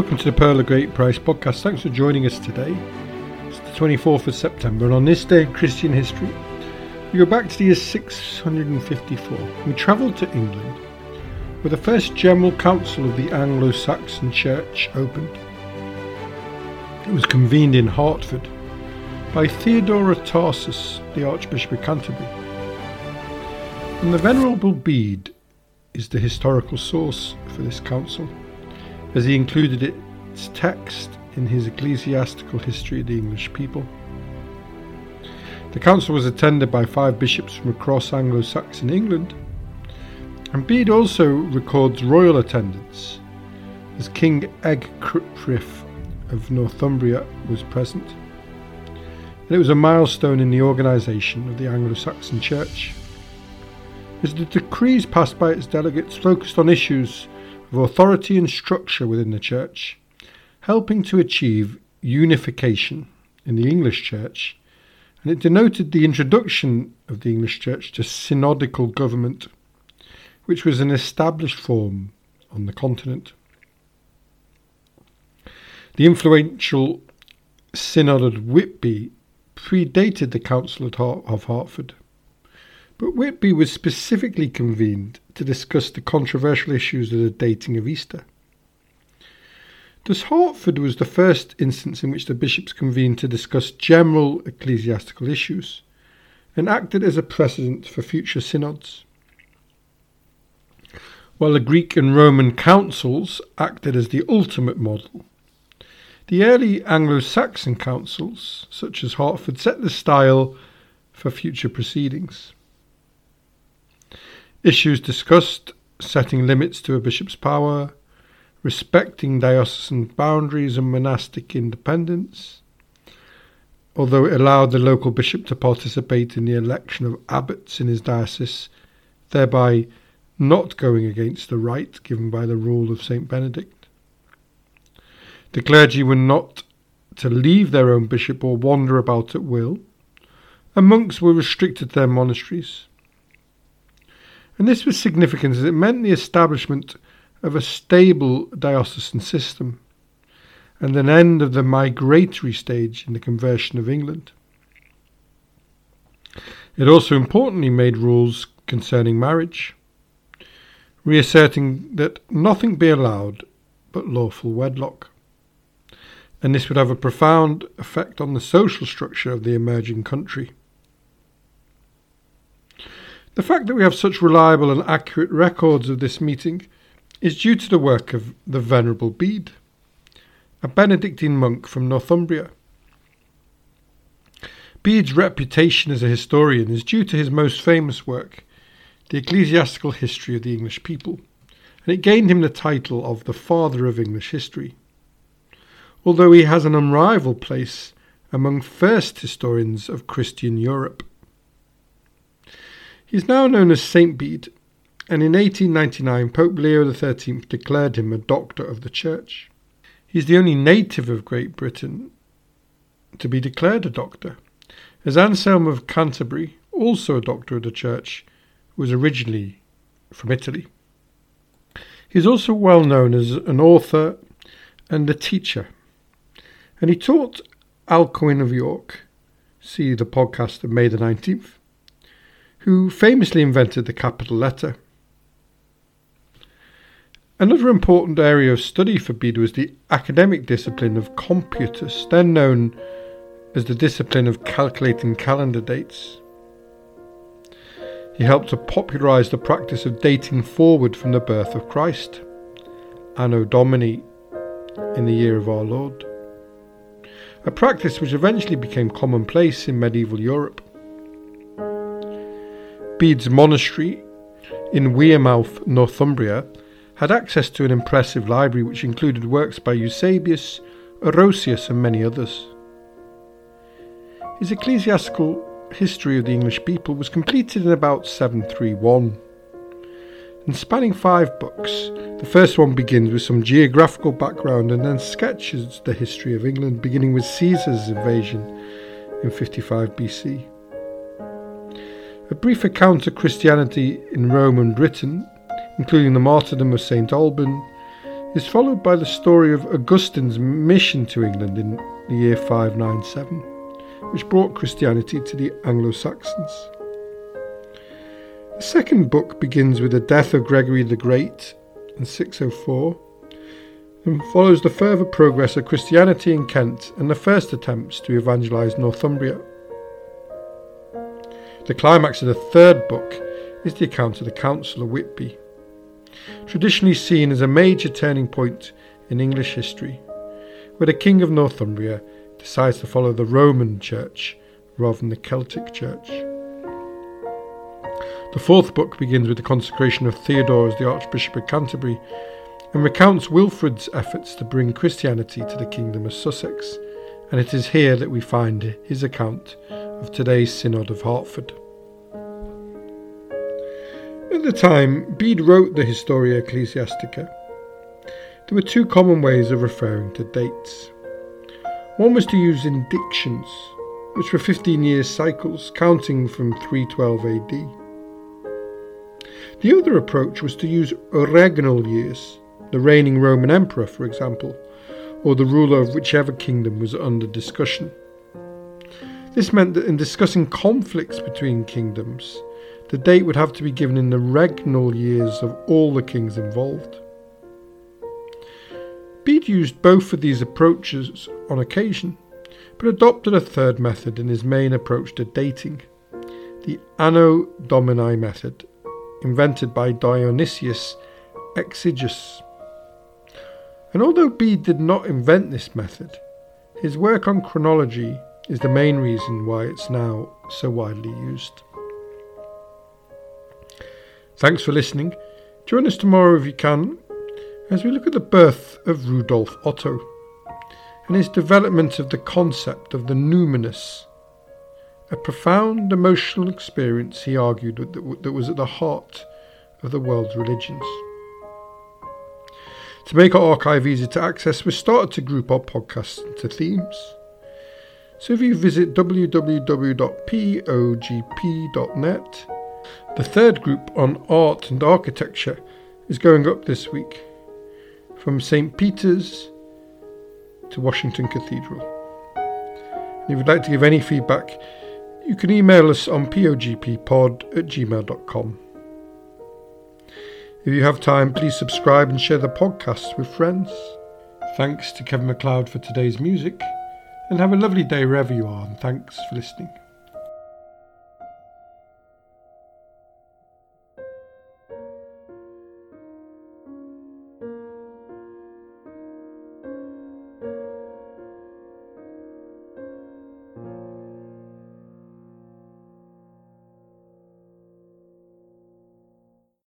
Welcome to the Pearl of Great Price podcast. Thanks for joining us today. It's the 24th of September, and on this day in Christian history, we go back to the year 654. We travelled to England, where the first General Council of the Anglo Saxon Church opened. It was convened in Hertford by Theodore of Tarsus, the Archbishop of Canterbury. And the Venerable Bede is the historical source for this council as he included its text in his ecclesiastical history of the English people. The council was attended by five bishops from across Anglo Saxon England, and Bede also records royal attendance, as King Egfrith of Northumbria was present. And it was a milestone in the organisation of the Anglo Saxon Church, as the decrees passed by its delegates focused on issues of authority and structure within the Church, helping to achieve unification in the English Church, and it denoted the introduction of the English Church to synodical government, which was an established form on the continent. The influential Synod of Whitby predated the Council of Hertford, but Whitby was specifically convened to discuss the controversial issues of the dating of Easter. Thus, Hertford was the first instance in which the bishops convened to discuss general ecclesiastical issues and acted as a precedent for future synods. While the Greek and Roman councils acted as the ultimate model, the early Anglo Saxon councils, such as Hertford, set the style for future proceedings. Issues discussed setting limits to a bishop's power, respecting diocesan boundaries and monastic independence, although it allowed the local bishop to participate in the election of abbots in his diocese, thereby not going against the right given by the rule of St. Benedict. The clergy were not to leave their own bishop or wander about at will, and monks were restricted to their monasteries and this was significant as it meant the establishment of a stable diocesan system and an end of the migratory stage in the conversion of England. It also importantly made rules concerning marriage, reasserting that nothing be allowed but lawful wedlock. And this would have a profound effect on the social structure of the emerging country. The fact that we have such reliable and accurate records of this meeting is due to the work of the Venerable Bede, a Benedictine monk from Northumbria. Bede's reputation as a historian is due to his most famous work, The Ecclesiastical History of the English People, and it gained him the title of the Father of English History. Although he has an unrivaled place among first historians of Christian Europe. He is now known as Saint Bede, and in 1899 Pope Leo XIII declared him a Doctor of the Church. He is the only native of Great Britain to be declared a doctor, as Anselm of Canterbury, also a Doctor of the Church, was originally from Italy. He is also well known as an author and a teacher, and he taught Alcuin of York, see the podcast of May the 19th, who famously invented the capital letter. Another important area of study for Bede was the academic discipline of computus, then known as the discipline of calculating calendar dates. He helped to popularise the practice of dating forward from the birth of Christ, Anno Domini, in the year of our Lord, a practice which eventually became commonplace in medieval Europe. Bede's monastery in Wearmouth, Northumbria, had access to an impressive library which included works by Eusebius, Orosius, and many others. His ecclesiastical history of the English people was completed in about 731. And spanning five books, the first one begins with some geographical background and then sketches the history of England, beginning with Caesar's invasion in 55 BC. A brief account of Christianity in Rome and Britain, including the martyrdom of St. Alban, is followed by the story of Augustine's mission to England in the year 597, which brought Christianity to the Anglo Saxons. The second book begins with the death of Gregory the Great in 604 and follows the further progress of Christianity in Kent and the first attempts to evangelise Northumbria. The climax of the third book is the account of the Council of Whitby, traditionally seen as a major turning point in English history, where the King of Northumbria decides to follow the Roman Church rather than the Celtic Church. The fourth book begins with the consecration of Theodore as the Archbishop of Canterbury and recounts Wilfrid's efforts to bring Christianity to the Kingdom of Sussex, and it is here that we find his account of today's Synod of Hertford. At the time, Bede wrote the Historia Ecclesiastica. There were two common ways of referring to dates. One was to use indictions, which were 15 year cycles counting from 312 AD. The other approach was to use regnal years, the reigning Roman emperor, for example, or the ruler of whichever kingdom was under discussion. This meant that in discussing conflicts between kingdoms, the date would have to be given in the regnal years of all the kings involved. Bede used both of these approaches on occasion, but adopted a third method in his main approach to dating, the Anno Domini method, invented by Dionysius Exiguus. And although Bede did not invent this method, his work on chronology is the main reason why it's now so widely used. Thanks for listening. Join us tomorrow if you can as we look at the birth of Rudolf Otto and his development of the concept of the numinous, a profound emotional experience he argued that was at the heart of the world's religions. To make our archive easy to access, we started to group our podcasts into themes. So if you visit www.pogp.net, the third group on art and architecture is going up this week from St. Peter's to Washington Cathedral. And if you'd like to give any feedback, you can email us on pogppod at gmail.com. If you have time, please subscribe and share the podcast with friends. Thanks to Kevin MacLeod for today's music, and have a lovely day wherever you are, and thanks for listening.